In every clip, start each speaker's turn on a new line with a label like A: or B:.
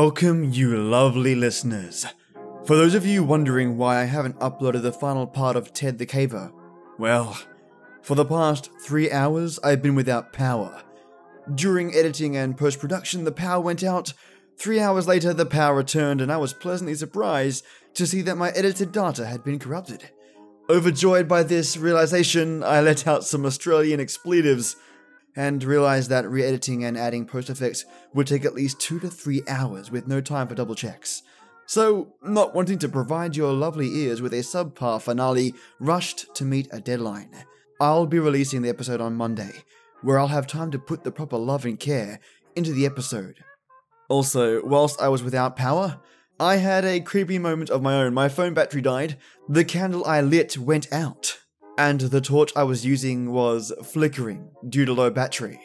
A: Welcome, you lovely listeners. For those of you wondering why I haven't uploaded the final part of Ted the Caver, well, for the past three hours I've been without power. During editing and post production, the power went out. Three hours later, the power returned, and I was pleasantly surprised to see that my edited data had been corrupted. Overjoyed by this realization, I let out some Australian expletives and realized that re editing and adding post effects would take at least two to three hours with no time for double checks. So, not wanting to provide your lovely ears with a subpar finale rushed to meet a deadline, I'll be releasing the episode on Monday, where I'll have time to put the proper love and care into the episode. Also, whilst I was without power, I had a creepy moment of my own. My phone battery died, the candle I lit went out and the torch I was using was flickering due to low battery.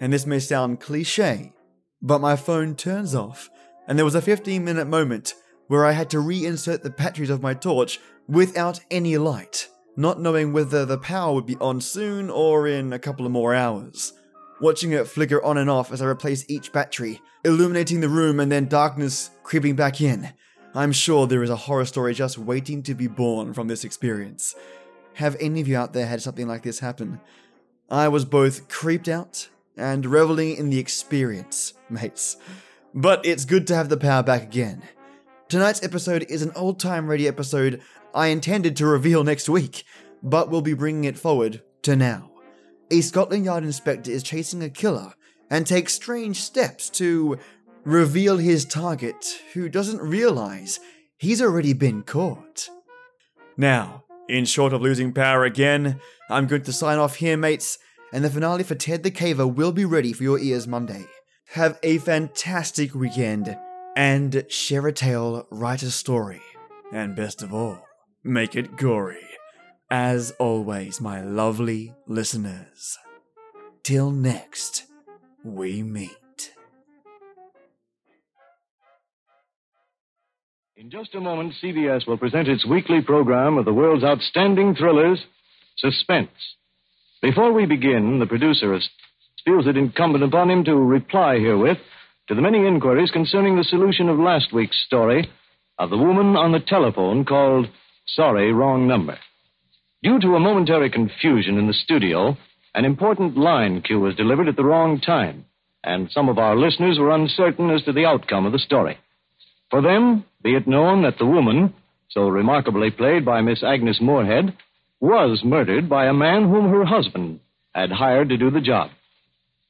A: And this may sound cliche, but my phone turns off, and there was a 15 minute moment where I had to reinsert the batteries of my torch without any light, not knowing whether the power would be on soon or in a couple of more hours. Watching it flicker on and off as I replace each battery, illuminating the room and then darkness creeping back in. I'm sure there is a horror story just waiting to be born from this experience. Have any of you out there had something like this happen? I was both creeped out and reveling in the experience, mates. But it's good to have the power back again. Tonight's episode is an old time ready episode I intended to reveal next week, but we'll be bringing it forward to now. A Scotland Yard inspector is chasing a killer and takes strange steps to reveal his target, who doesn't realize he's already been caught. Now, in short of losing power again, I'm going to sign off here, mates, and the finale for Ted the Caver will be ready for your ears Monday. Have a fantastic weekend, and share a tale, write a story, and best of all, make it gory. As always, my lovely listeners. Till next, we meet.
B: In just a moment, CBS will present its weekly program of the world's outstanding thrillers, Suspense. Before we begin, the producer feels it incumbent upon him to reply herewith to the many inquiries concerning the solution of last week's story of the woman on the telephone called Sorry, Wrong Number. Due to a momentary confusion in the studio, an important line cue was delivered at the wrong time, and some of our listeners were uncertain as to the outcome of the story. For them, be it known that the woman, so remarkably played by Miss Agnes Moorehead, was murdered by a man whom her husband had hired to do the job.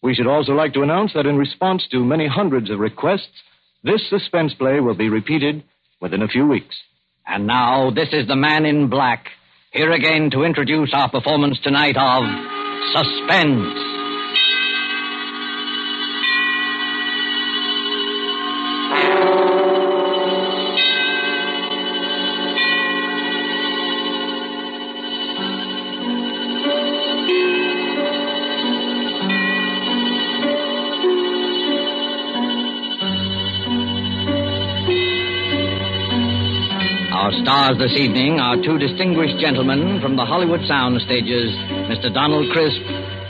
B: We should also like to announce that in response to many hundreds of requests, this suspense play will be repeated within a few weeks.
C: And now, this is the man in black, here again to introduce our performance tonight of Suspense. Our stars this evening are two distinguished gentlemen from the Hollywood sound stages, Mr. Donald Crisp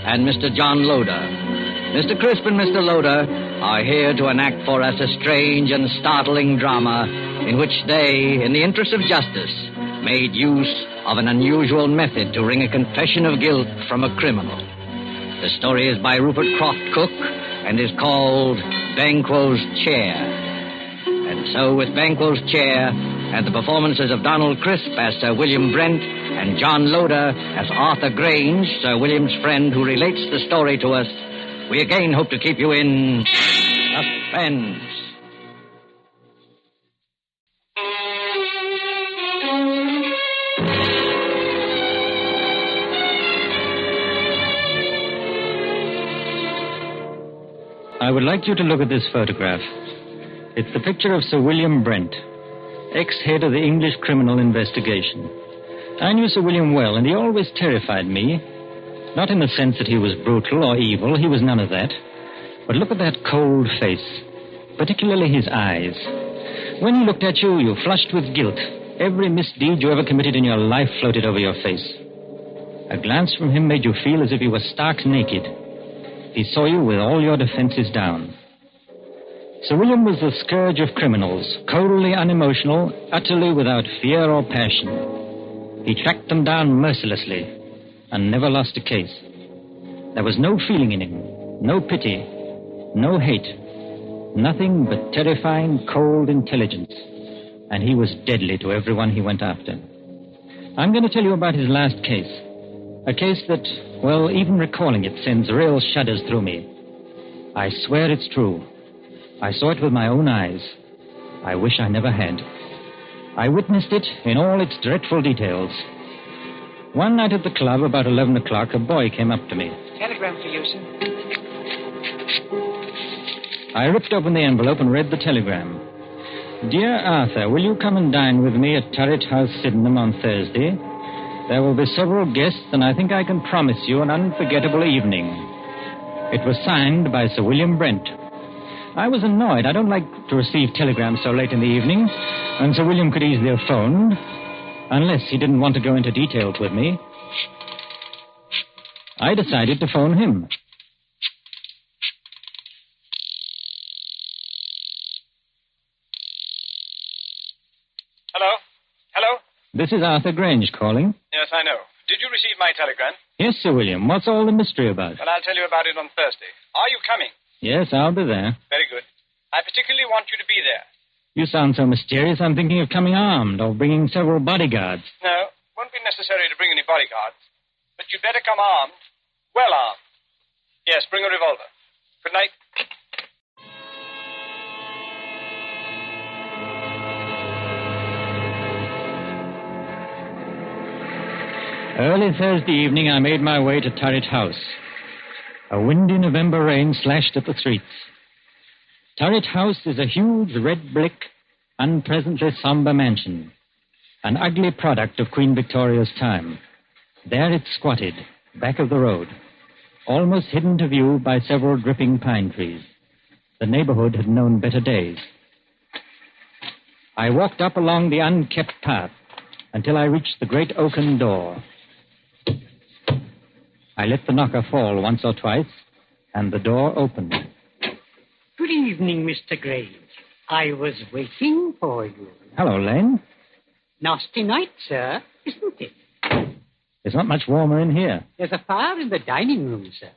C: and Mr. John Loder. Mr. Crisp and Mr. Loder are here to enact for us a strange and startling drama in which they, in the interest of justice, made use of an unusual method to wring a confession of guilt from a criminal. The story is by Rupert Croft Cooke and is called Banquo's Chair. And so, with Banquo's Chair, and the performances of Donald Crisp as Sir William Brent and John Loder as Arthur Grange, Sir William's friend who relates the story to us, we again hope to keep you in suspense.
D: I would like you to look at this photograph. It's the picture of Sir William Brent, ex head of the English Criminal Investigation. I knew Sir William well, and he always terrified me. Not in the sense that he was brutal or evil, he was none of that. But look at that cold face, particularly his eyes. When he looked at you, you flushed with guilt. Every misdeed you ever committed in your life floated over your face. A glance from him made you feel as if you were stark naked. He saw you with all your defenses down. Sir William was the scourge of criminals, coldly unemotional, utterly without fear or passion. He tracked them down mercilessly and never lost a case. There was no feeling in him, no pity, no hate, nothing but terrifying, cold intelligence. And he was deadly to everyone he went after. I'm going to tell you about his last case. A case that, well, even recalling it sends real shudders through me. I swear it's true. I saw it with my own eyes. I wish I never had. I witnessed it in all its dreadful details. One night at the club, about 11 o'clock, a boy came up to me.
E: Telegram for you, sir.
D: I ripped open the envelope and read the telegram. Dear Arthur, will you come and dine with me at Turret House, Sydenham on Thursday? There will be several guests, and I think I can promise you an unforgettable evening. It was signed by Sir William Brent. I was annoyed. I don't like to receive telegrams so late in the evening, and Sir William could easily have phoned, unless he didn't want to go into details with me. I decided to phone him.
F: Hello? Hello?
D: This is Arthur Grange calling.
F: Yes, I know. Did you receive my telegram?
D: Yes, Sir William. What's all the mystery about?
F: Well, I'll tell you about it on Thursday. Are you coming?
D: Yes, I'll be there.
F: Very good. I particularly want you to be there.
D: You sound so mysterious, I'm thinking of coming armed or bringing several bodyguards.
F: No, won't be necessary to bring any bodyguards. But you'd better come armed. Well armed. Yes, bring a revolver. Good night.
D: Early Thursday evening, I made my way to Turret House. A windy November rain slashed at the streets. Turret House is a huge red brick, unpleasantly somber mansion, an ugly product of Queen Victoria's time. There it squatted, back of the road, almost hidden to view by several dripping pine trees. The neighborhood had known better days. I walked up along the unkept path until I reached the great oaken door. I let the knocker fall once or twice, and the door opened.
E: Good evening, Mr. Grange. I was waiting for you.
D: Hello, Lane.
E: Nasty night, sir, isn't it?
D: It's not much warmer in here.
E: There's a fire in the dining room, sir.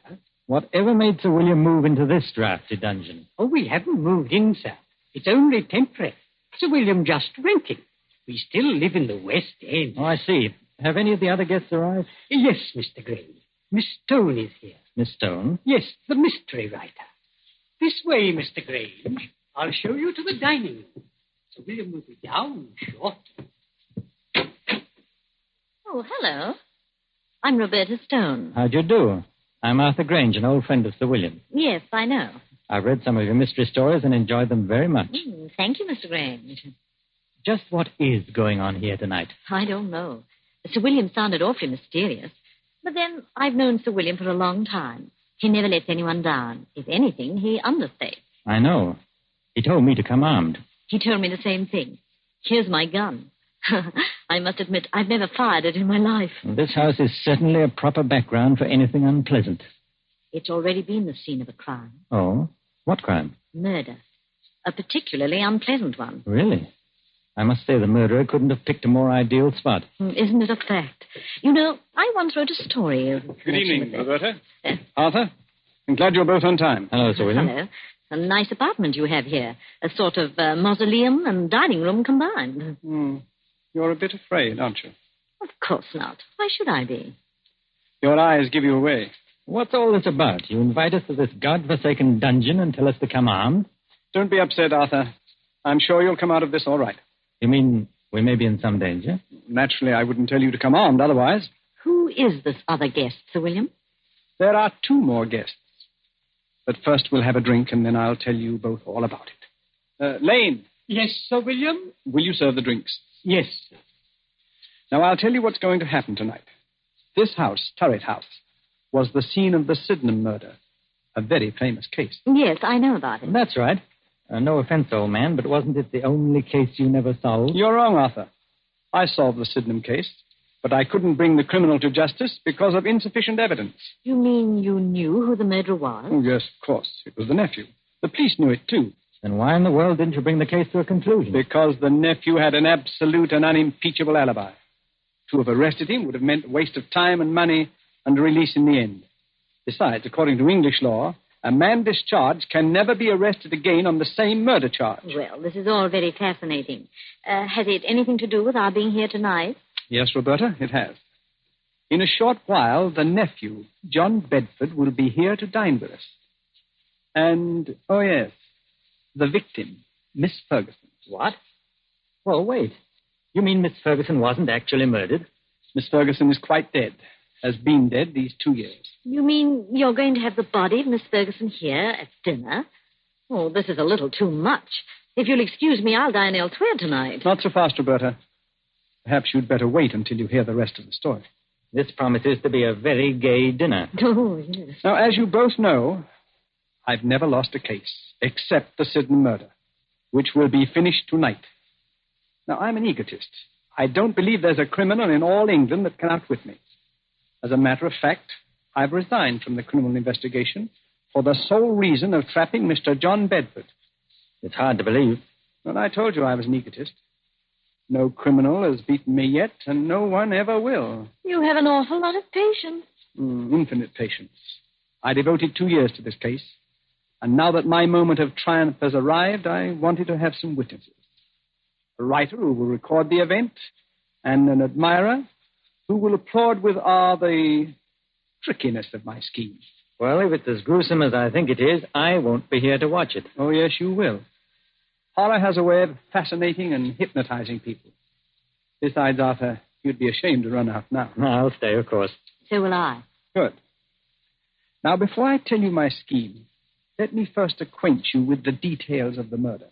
D: Whatever made Sir William move into this drafty dungeon?
E: Oh, we haven't moved in, sir. It's only temporary. Sir William just renting. We still live in the West End.
D: Oh, I see. Have any of the other guests arrived?
E: Yes, Mr. Grange. Miss Stone is here.
D: Miss Stone?
E: Yes, the mystery writer. This way, Mr. Grange. I'll show you to the dining room. Sir William will be down shortly.
G: Oh, hello. I'm Roberta Stone.
D: How'd you do? I'm Arthur Grange, an old friend of Sir William.
G: Yes, I know.
D: I've read some of your mystery stories and enjoyed them very much.
G: Mm, thank you, Mr. Grange.
D: Just what is going on here tonight?
G: I don't know. Sir William sounded awfully mysterious. But then, I've known Sir William for a long time. He never lets anyone down. If anything, he understates.
D: I know. He told me to come armed.
G: He told me the same thing. Here's my gun. I must admit, I've never fired it in my life.
D: This house is certainly a proper background for anything unpleasant.
G: It's already been the scene of a crime.
D: Oh? What crime?
G: Murder. A particularly unpleasant one.
D: Really? I must say the murderer couldn't have picked a more ideal spot.
G: Mm, Isn't it a fact? You know, I once wrote a story.
F: Good evening,
G: of.
F: Roberta.
G: Uh,
F: Arthur. I'm glad you're both on time.
D: Hello, Sir William.
G: Hello. A nice apartment you have here. A sort of uh, mausoleum and dining room combined.
F: Hmm. You're a bit afraid, aren't you?
G: Of course not. Why should I be?
F: Your eyes give you away.
D: What's all this about? You invite us to this godforsaken dungeon and tell us to come armed?
F: Don't be upset, Arthur. I'm sure you'll come out of this all right.
D: You mean we may be in some danger?
F: Naturally, I wouldn't tell you to come armed otherwise.
G: Who is this other guest, Sir William?
F: There are two more guests. But first we'll have a drink, and then I'll tell you both all about it. Uh, Lane,
E: Yes, Sir William?
F: will you serve the drinks?
E: Yes, sir.
F: Now, I'll tell you what's going to happen tonight. This house, Turret House, was the scene of the Sydenham murder, a very famous case.
G: Yes, I know about it.
D: That's right. Uh, no offense, old man, but wasn't it the only case you never solved?
F: You're wrong, Arthur. I solved the Sydenham case, but I couldn't bring the criminal to justice because of insufficient evidence.
G: You mean you knew who the murderer was?
F: Oh, yes, of course. It was the nephew. The police knew it, too.
D: Then why in the world didn't you bring the case to a conclusion?
F: Because the nephew had an absolute and unimpeachable alibi. To have arrested him would have meant waste of time and money and a release in the end. Besides, according to English law, a man discharged can never be arrested again on the same murder charge.
G: Well, this is all very fascinating. Uh, has it anything to do with our being here tonight?
F: Yes, Roberta, it has. In a short while, the nephew, John Bedford, will be here to dine with us. And, oh yes, the victim, Miss Ferguson.
D: What? Well, wait. You mean Miss Ferguson wasn't actually murdered?
F: Miss Ferguson is quite dead, has been dead these two years.
G: You mean you're going to have the body of Miss Ferguson here at dinner? Oh, this is a little too much. If you'll excuse me, I'll dine elsewhere tonight.
F: Not so fast, Roberta. Perhaps you'd better wait until you hear the rest of the story.
D: This promises to be a very gay dinner.
G: Oh, yes.
F: Now, as you both know, I've never lost a case, except the Sydenham murder, which will be finished tonight. Now, I'm an egotist. I don't believe there's a criminal in all England that can outwit me. As a matter of fact, I've resigned from the criminal investigation for the sole reason of trapping Mr. John Bedford.
D: It's hard to believe.
F: Well, I told you I was an egotist. No criminal has beaten me yet, and no one ever will.
G: You have an awful lot of patience.
F: Mm, infinite patience. I devoted two years to this case, and now that my moment of triumph has arrived, I wanted to have some witnesses. A writer who will record the event, and an admirer who will applaud with awe the trickiness of my scheme.
D: Well, if it's as gruesome as I think it is, I won't be here to watch it.
F: Oh, yes, you will. Horror has a way of fascinating and hypnotizing people. Besides, Arthur, you'd be ashamed to run out now.
D: I'll stay, of course.
G: So will I.
F: Good. Now, before I tell you my scheme, let me first acquaint you with the details of the murder.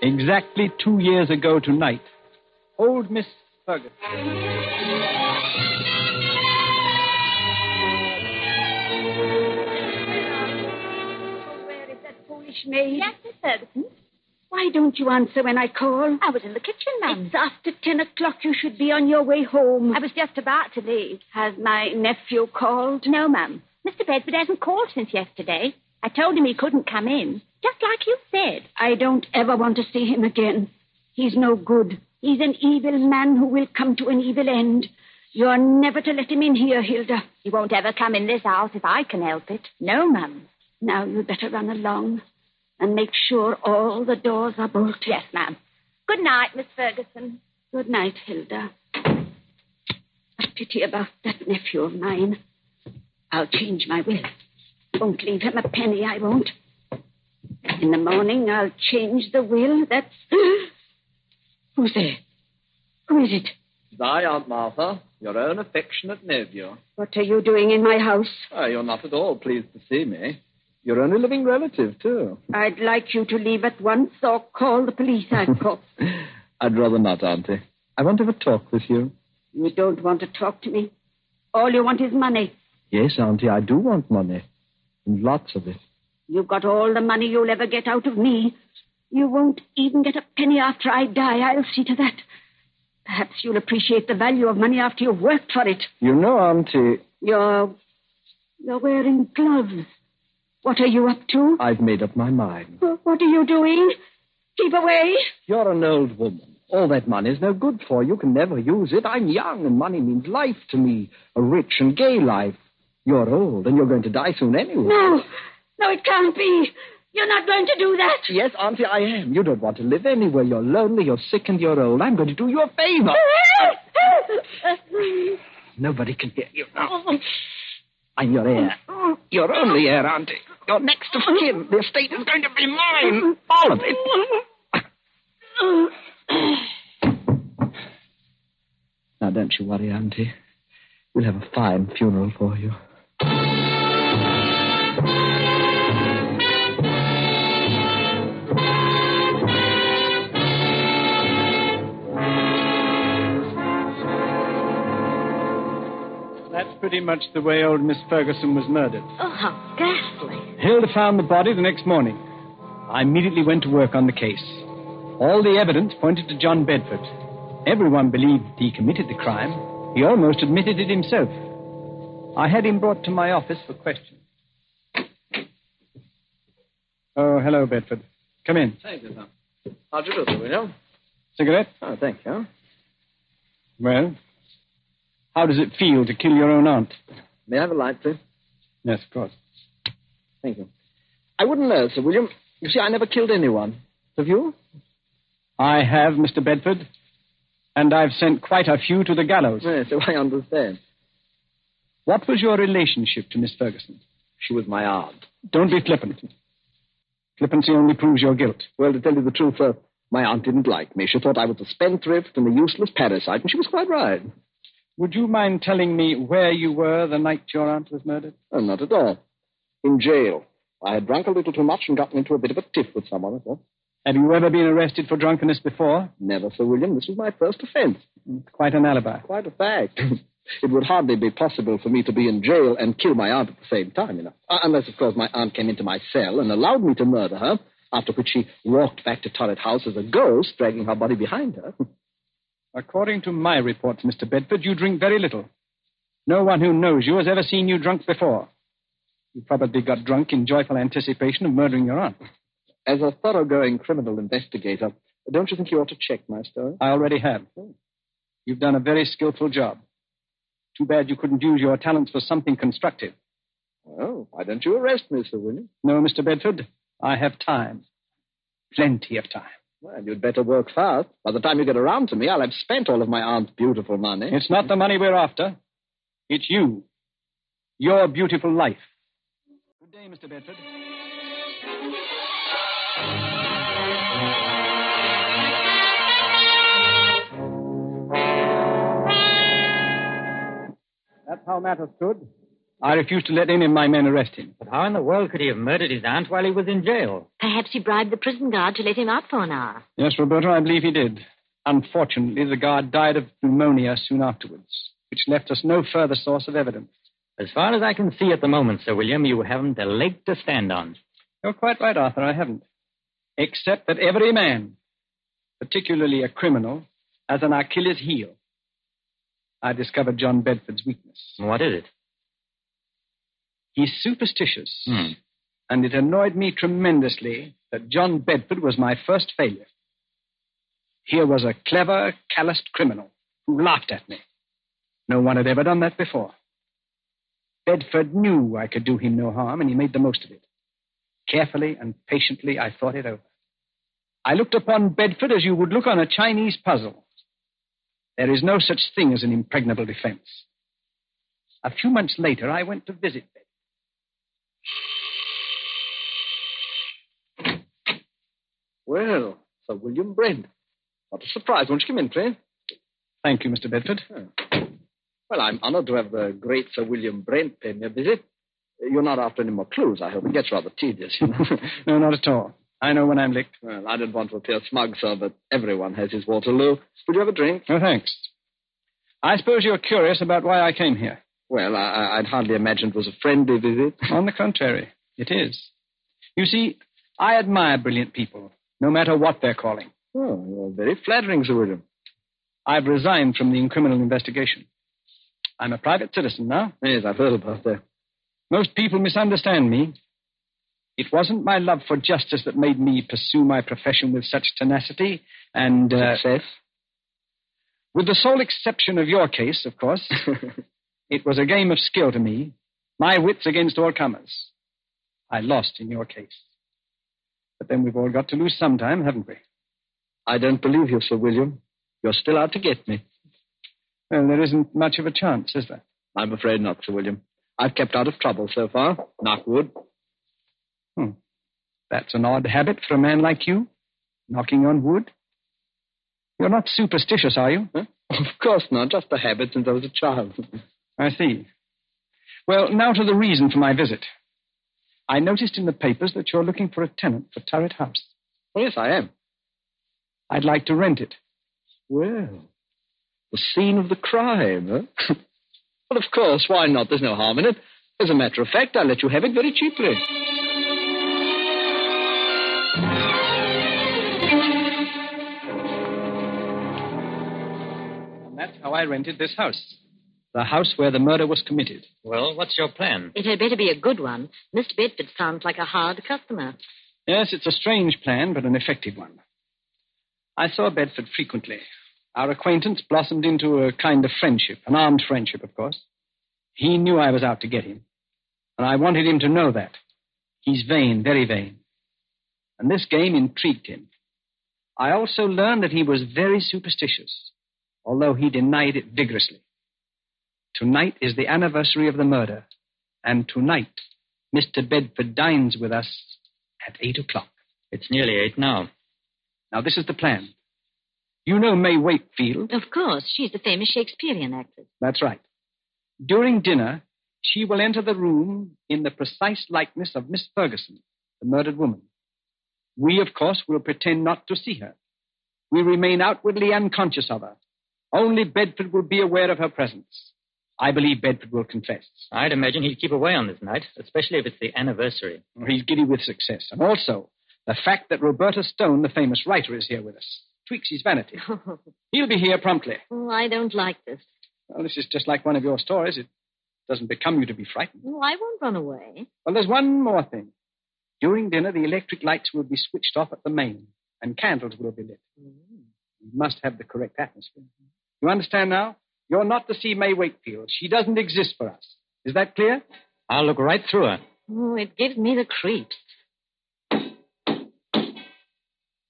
F: Exactly two years ago tonight, old Miss Ferguson.
H: Where is that foolish maid?
G: Yes, Miss Ferguson.
H: Why don't you answer when I call?
G: I was in the kitchen, ma'am.
H: It's after ten o'clock. You should be on your way home.
G: I was just about to leave.
H: Has my nephew called?
G: No, ma'am. Mr. Bedford hasn't called since yesterday. I told him he couldn't come in, just like you said.
H: I don't ever want to see him again. He's no good. He's an evil man who will come to an evil end. You're never to let him in here, Hilda.
G: He won't ever come in this house if I can help it. No, ma'am.
H: Now you'd better run along and make sure all the doors are bolted.
G: Yes, ma'am. Good night, Miss Ferguson.
H: Good night, Hilda. A pity about that nephew of mine. I'll change my will. Won't leave him a penny, I won't. In the morning, I'll change the will. That's. Who's there? Who is it?
I: It's I, Aunt Martha, your own affectionate nephew.
H: What are you doing in my house?
I: Oh, you're not at all pleased to see me. Your only living relative, too.
H: I'd like you to leave at once or call the police, call.
I: I'd rather not, Auntie. I want to have a talk with you.
H: You don't want to talk to me. All you want is money.
I: Yes, Auntie, I do want money. And lots of it.
H: You've got all the money you'll ever get out of me. You won't even get a penny after I die. I'll see to that. Perhaps you'll appreciate the value of money after you've worked for it.
I: You know, Auntie,
H: You're. You're wearing gloves. What are you up to?
I: I've made up my mind.
H: What are you doing? Keep away.
I: You're an old woman. All that money's no good for you. You can never use it. I'm young, and money means life to me. A rich and gay life. You're old, and you're going to die soon anyway.
H: No. No, it can't be. You're not going to do that.
I: Yes, Auntie, I am. You don't want to live anywhere. You're lonely, you're sick, and you're old. I'm going to do you a favor. Nobody can hear you now. I'm your heir. Your only heir, Auntie. Your next of kin. The estate is going to be mine. All of it. Now, don't you worry, Auntie. We'll have a fine funeral for you.
F: Pretty much the way old Miss Ferguson was murdered.
G: Oh, how ghastly.
F: Hilda found the body the next morning. I immediately went to work on the case. All the evidence pointed to John Bedford. Everyone believed he committed the crime. He almost admitted it himself. I had him brought to my office for questioning. Oh, hello, Bedford. Come in.
I: Thank you, sir. How'd you do, Sir William?
F: Cigarette?
I: Oh, thank you.
F: Well, how does it feel to kill your own aunt?
I: May I have a light, please?
F: Yes, of course.
I: Thank you. I wouldn't know, Sir William. You see, I never killed anyone. Have you?
F: I have, Mr. Bedford. And I've sent quite a few to the gallows.
I: Yes, so I understand.
F: What was your relationship to Miss Ferguson?
I: She was my aunt.
F: Don't be flippant. Flippancy only proves your guilt.
I: Well, to tell you the truth, sir, my aunt didn't like me. She thought I was a spendthrift and a useless parasite, and she was quite right.
F: Would you mind telling me where you were the night your aunt was murdered?
I: Oh, not at all. In jail. I had drunk a little too much and gotten into a bit of a tiff with someone, all.
F: Have you ever been arrested for drunkenness before?
I: Never, Sir William. This was my first offense.
F: Quite an alibi.
I: Quite a fact. it would hardly be possible for me to be in jail and kill my aunt at the same time, you know. Uh, Unless, of course, my aunt came into my cell and allowed me to murder her, after which she walked back to Turret House as a ghost, dragging her body behind her.
F: According to my reports, Mr. Bedford, you drink very little. No one who knows you has ever seen you drunk before. You probably got drunk in joyful anticipation of murdering your aunt.
I: As a thoroughgoing criminal investigator, don't you think you ought to check my story?
F: I already have. Hmm. You've done a very skillful job. Too bad you couldn't use your talents for something constructive.
I: Well, why don't you arrest me, Sir William?
F: No, Mr. Bedford, I have time. Plenty of time.
I: Well, you'd better work fast. By the time you get around to me, I'll have spent all of my aunt's beautiful money.
F: It's not the money we're after. It's you. Your beautiful life. Good day, Mr. Bedford. That's how matters stood. I refuse to let any of my men arrest him.
D: But how in the world could he have murdered his aunt while he was in jail?
G: Perhaps he bribed the prison guard to let him out for an hour.
F: Yes, Roberta, I believe he did. Unfortunately, the guard died of pneumonia soon afterwards, which left us no further source of evidence.
D: As far as I can see at the moment, Sir William, you haven't a leg to stand on.
F: You're quite right, Arthur. I haven't. Except that every man, particularly a criminal, has an Achilles heel. I discovered John Bedford's weakness.
D: What is it?
F: He's superstitious.
D: Hmm.
F: And it annoyed me tremendously that John Bedford was my first failure. Here was a clever, calloused criminal who laughed at me. No one had ever done that before. Bedford knew I could do him no harm, and he made the most of it. Carefully and patiently, I thought it over. I looked upon Bedford as you would look on a Chinese puzzle. There is no such thing as an impregnable defense. A few months later, I went to visit Bedford.
I: Well, Sir William Brent. What a surprise. Won't you come in, please?
F: Thank you, Mr. Bedford. Oh.
I: Well, I'm honored to have the great Sir William Brent pay me a visit. You're not after any more clues, I hope. It gets rather tedious, you know.
F: no, not at all. I know when I'm licked.
I: well, I don't want to appear smug, sir, but everyone has his Waterloo. Would you have a drink?
F: No, thanks. I suppose you're curious about why I came here.
I: Well, I, I'd hardly imagined it was a friendly visit.
F: On the contrary, it is. You see, I admire brilliant people, no matter what they're calling.
I: Oh, you're very flattering, Sir William.
F: I've resigned from the criminal investigation. I'm a private citizen now.
I: Yes, I've heard about that.
F: Most people misunderstand me. It wasn't my love for justice that made me pursue my profession with such tenacity and uh,
I: Success?
F: with the sole exception of your case, of course. it was a game of skill to me, my wits against all comers. I lost in your case. But then we've all got to lose some time, haven't we?
I: I don't believe you, Sir William. You're still out to get me.
F: Well, there isn't much of a chance, is there?
I: I'm afraid not, Sir William. I've kept out of trouble so far. Knock wood. Hmm.
F: That's an odd habit for a man like you, knocking on wood. You're not superstitious, are you?
I: Huh? Of course not. Just a habit since I was a child.
F: I see. Well, now to the reason for my visit. I noticed in the papers that you're looking for a tenant for Turret House.
I: Oh, yes, I am.
F: I'd like to rent it.
I: Well, the scene of the crime, huh? well, of course. Why not? There's no harm in it. As a matter of fact, I'll let you have it very cheaply.
F: And that's how I rented this house. The house where the murder was committed.
D: Well, what's your plan?
G: It had better be a good one. Mr. Bedford sounds like a hard customer.
F: Yes, it's a strange plan, but an effective one. I saw Bedford frequently. Our acquaintance blossomed into a kind of friendship, an armed friendship, of course. He knew I was out to get him, and I wanted him to know that. He's vain, very vain. And this game intrigued him. I also learned that he was very superstitious, although he denied it vigorously. Tonight is the anniversary of the murder, and tonight Mr. Bedford dines with us at eight o'clock.
D: It's nearly eight now.
F: Now, this is the plan. You know May Wakefield?
G: Of course. She's the famous Shakespearean actress.
F: That's right. During dinner, she will enter the room in the precise likeness of Miss Ferguson, the murdered woman. We, of course, will pretend not to see her. We remain outwardly unconscious of her. Only Bedford will be aware of her presence. I believe Bedford will confess.
D: I'd imagine he'd keep away on this night, especially if it's the anniversary.
F: He's giddy with success. And also, the fact that Roberta Stone, the famous writer, is here with us tweaks his vanity. He'll be here promptly.
G: Oh, I don't like this.
F: Well, this is just like one of your stories. It doesn't become you to be frightened.
G: Oh, I won't run away.
F: Well, there's one more thing. During dinner, the electric lights will be switched off at the main, and candles will be lit. Mm. You must have the correct atmosphere. You understand now? You're not to see May Wakefield. She doesn't exist for us. Is that clear?
D: I'll look right through her.
G: Oh, it gives me the creeps.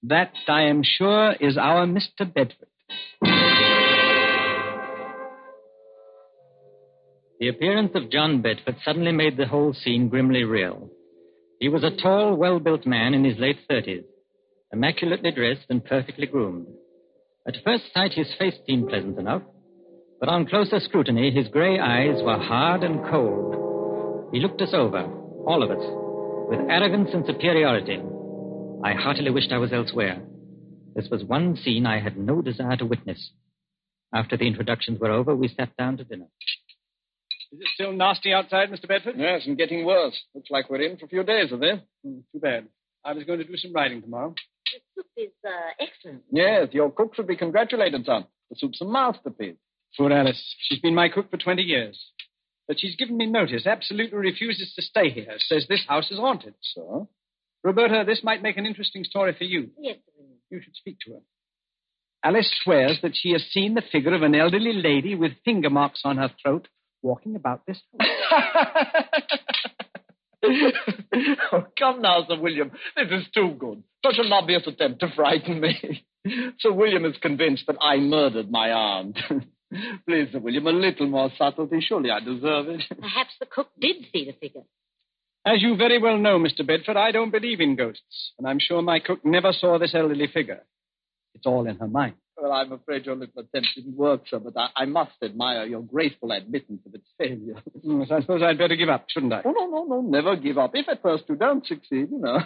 F: That, I am sure, is our Mr. Bedford.
D: The appearance of John Bedford suddenly made the whole scene grimly real. He was a tall, well built man in his late thirties, immaculately dressed and perfectly groomed. At first sight, his face seemed pleasant enough, but on closer scrutiny, his gray eyes were hard and cold. He looked us over, all of us, with arrogance and superiority. I heartily wished I was elsewhere. This was one scene I had no desire to witness. After the introductions were over, we sat down to dinner.
F: Is it still nasty outside, Mr. Bedford?
I: Yes, and getting worse. Looks like we're in for a few days of this.
F: Mm, too bad. I was going to do some riding tomorrow.
G: The soup is uh, excellent.
I: Yes, your cook should be congratulated, son. The soup's a masterpiece.
F: Poor Alice. She's been my cook for 20 years. But she's given me notice, absolutely refuses to stay here, says this house is haunted.
I: So?
F: Roberta, this might make an interesting story for you.
G: Yes,
F: You should speak to her. Alice swears that she has seen the figure of an elderly lady with finger marks on her throat walking about this house.
I: oh, come now, Sir William. This is too good. Such an obvious attempt to frighten me. Sir William is convinced that I murdered my aunt. Please, Sir William, a little more subtlety. Surely I deserve it.
G: Perhaps the cook did see the figure.
F: As you very well know, Mr. Bedford, I don't believe in ghosts, and I'm sure my cook never saw this elderly figure. It's all in her mind.
I: Well, I'm afraid your little attempt didn't work, sir, but I, I must admire your graceful admittance of its failure.
F: Yes, I suppose I'd better give up, shouldn't I?
I: Oh, no, no, no, never give up. If at first you don't succeed, you know.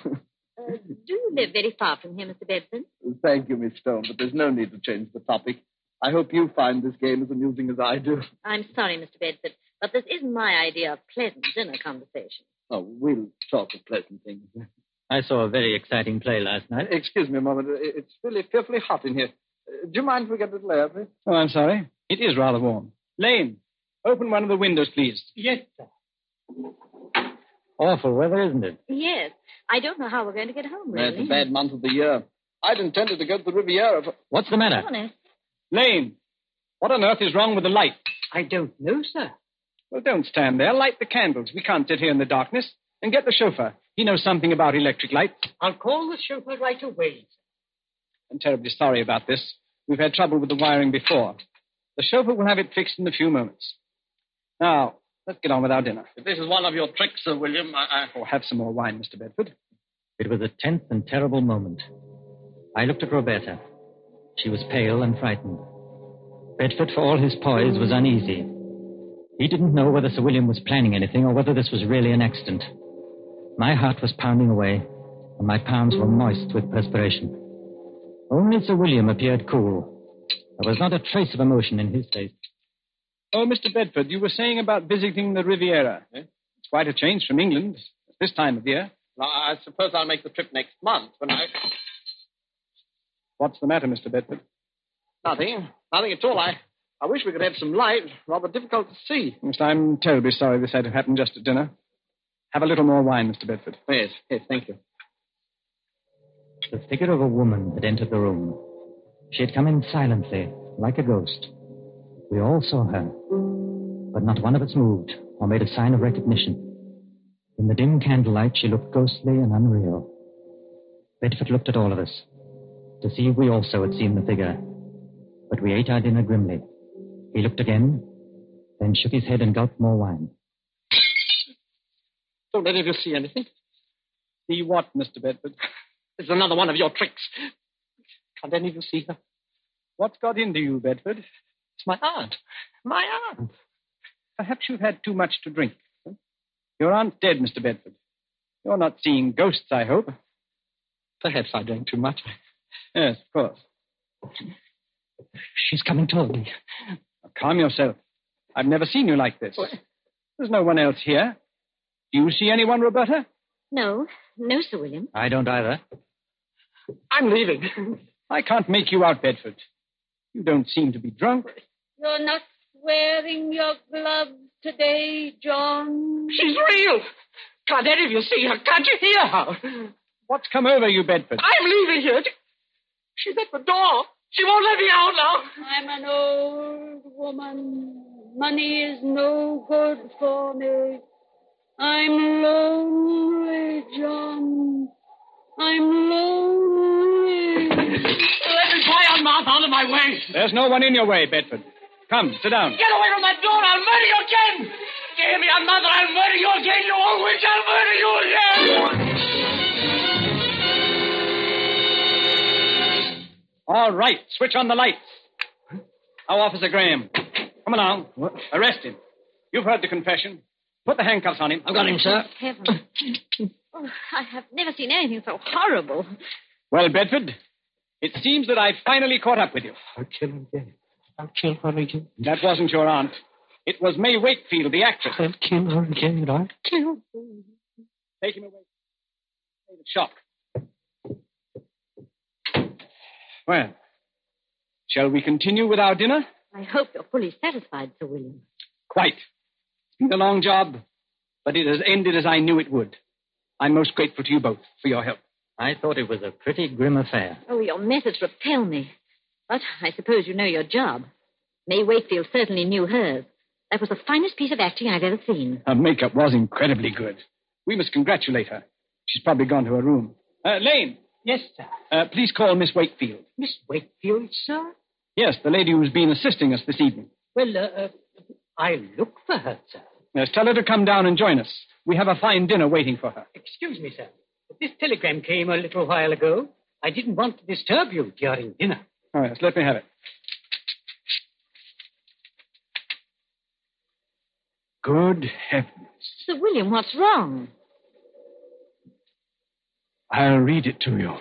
G: Uh, do you live very far from here, Mr. Bedford?
I: Thank you, Miss Stone, but there's no need to change the topic. I hope you find this game as amusing as I do.
G: I'm sorry, Mr. Bedford, but this isn't my idea of pleasant dinner conversation.
I: Oh, we'll talk of pleasant things.
D: I saw a very exciting play last night.
I: Excuse me a moment. It's really fearfully hot in here. Uh, do you mind if we get a little air, please?
F: Oh, I'm sorry. It is rather warm. Lane, open one of the windows, please.
E: Yes, sir.
D: Awful weather, isn't it?
G: Yes. I don't know how we're going to get home, really.
I: That's a bad month of the year. I'd intended to go to the Riviera. For...
D: What's the matter?
G: Honest.
F: Lane, what on earth is wrong with the light?
E: I don't know, sir.
F: Well, don't stand there. Light the candles. We can't sit here in the darkness. And get the chauffeur. He knows something about electric light.
E: I'll call the chauffeur right away.
F: I'm terribly sorry about this. We've had trouble with the wiring before. The chauffeur will have it fixed in a few moments. Now, let's get on with our dinner.
I: If this is one of your tricks, Sir William, I... I...
F: Or have some more wine, Mr. Bedford.
D: It was a tense and terrible moment. I looked at Roberta. She was pale and frightened. Bedford, for all his poise, was uneasy. He didn't know whether Sir William was planning anything or whether this was really an accident. My heart was pounding away, and my palms were moist with perspiration. Only Sir William appeared cool. There was not a trace of emotion in his face.
F: Oh, Mr. Bedford, you were saying about visiting the Riviera.
I: Eh?
F: It's quite a change from England at this time of year.
I: Well, I suppose I'll make the trip next month when I...
F: What's the matter, Mr. Bedford?
I: Nothing. Nothing at all. I, I wish we could have some light. Rather difficult to see.
F: Yes, I'm terribly sorry this had to happen just at dinner. Have a little more wine, Mr. Bedford.
I: Yes, yes, thank you.
D: The figure of a woman had entered the room. She had come in silently, like a ghost. We all saw her, but not one of us moved or made a sign of recognition. In the dim candlelight, she looked ghostly and unreal. Bedford looked at all of us to see if we also had seen the figure, but we ate our dinner grimly. He looked again, then shook his head and gulped more wine.
F: Don't let you see anything. See what, Mr. Bedford? It's another one of your tricks. Can't any of you see her? What's got into you, Bedford? It's my aunt. My aunt. Perhaps you've had too much to drink. Your aunt's dead, Mr. Bedford. You're not seeing ghosts, I hope. Perhaps I drank too much. Yes, of course. She's coming toward me. Now, calm yourself. I've never seen you like this. What? There's no one else here. Do you see anyone, Roberta?
G: No, no, Sir William.
D: I don't either.
F: I'm leaving. I can't make you out, Bedford. You don't seem to be drunk.
H: You're not wearing your gloves today, John.
E: She's real. Can't any of you see her? Can't you hear her?
F: What's come over you, Bedford?
E: I'm leaving here. She's at the door. She won't let me out now.
H: I'm an old woman. Money is no good for me. I'm lonely, John. I'm lonely.
E: Let me fly on mouth out of my way.
F: There's no one in your way, Bedford. Come, sit down.
E: Get away from that door. I'll murder you again. Give me a mother. I'll murder you again, you old witch. I'll murder you again.
F: All right. Switch on the lights. Now, Officer Graham. Come along. What? Arrest him. You've heard the confession. Put the handcuffs on him.
C: I've got him, sir.
G: Oh, heaven. Oh, I have never seen anything so horrible.
F: Well, Bedford, it seems that I've finally caught up with you.
E: I'll kill him again. I'll kill her again.
F: That wasn't your aunt. It was May Wakefield, the actress.
E: I'll kill her again. I'll kill her.
F: Take him away. Play the shop. Well, shall we continue with our dinner?
G: I hope you're fully satisfied, Sir William.
F: Quite. It's been a long job, but it has ended as I knew it would. I'm most grateful to you both for your help.
D: I thought it was a pretty grim affair.
G: Oh, your methods repel me. But I suppose you know your job. May Wakefield certainly knew hers. That was the finest piece of acting I've ever seen.
F: Her makeup was incredibly good. We must congratulate her. She's probably gone to her room. Uh, Lane.
E: Yes, sir.
F: Uh, please call Miss Wakefield.
E: Miss Wakefield, sir?
F: Yes, the lady who's been assisting us this evening.
E: Well, uh, uh, I'll look for her, sir.
F: Yes, tell her to come down and join us. We have a fine dinner waiting for her.
E: Excuse me, sir. This telegram came a little while ago. I didn't want to disturb you during dinner.
F: Oh, yes, let me have it. Good heavens.
G: Sir William, what's wrong?
F: I'll read it to you.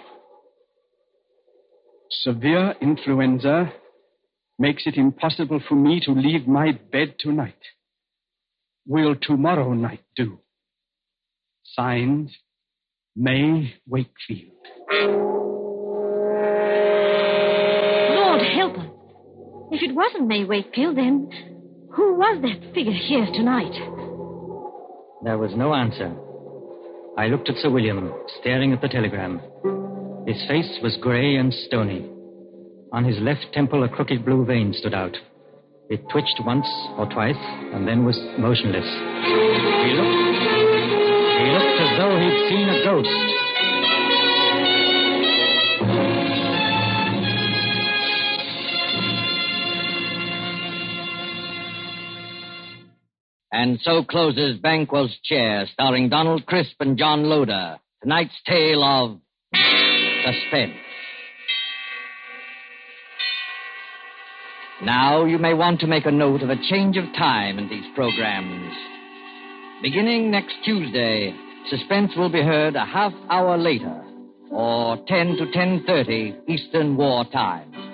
F: Severe influenza makes it impossible for me to leave my bed tonight. Will tomorrow night do? Signed, May Wakefield.
G: Lord help us. If it wasn't May Wakefield, then who was that figure here tonight?
D: There was no answer. I looked at Sir William, staring at the telegram. His face was grey and stony. On his left temple, a crooked blue vein stood out. It twitched once or twice and then was motionless. He looked. He looked as though he'd seen a ghost.
C: And so closes Banquo's Chair, starring Donald Crisp and John Loder. Tonight's tale of suspense. Now you may want to make a note of a change of time in these programs. Beginning next Tuesday, Suspense will be heard a half hour later, or 10 to 10:30 Eastern War Time.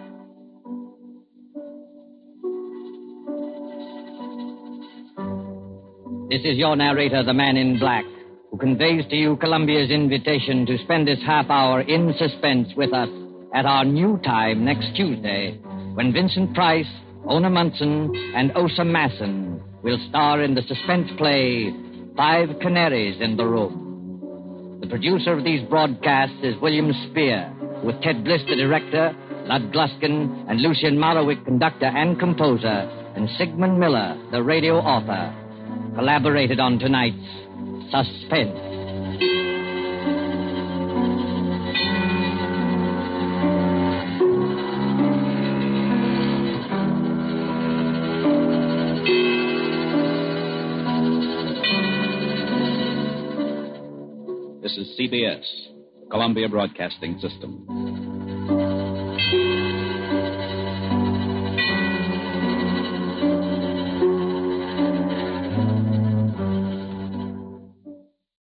C: This is your narrator, the man in black, who conveys to you Columbia's invitation to spend this half hour in suspense with us at our new time next Tuesday, when Vincent Price, Ona Munson, and Osa Massen will star in the suspense play Five Canaries in the Room. The producer of these broadcasts is William Spier, with Ted Bliss, the director, Lud Gluskin, and Lucien Moraweck, conductor and composer, and Sigmund Miller, the radio author collaborated on tonight's Suspense.
J: This is CBS, Columbia Broadcasting System.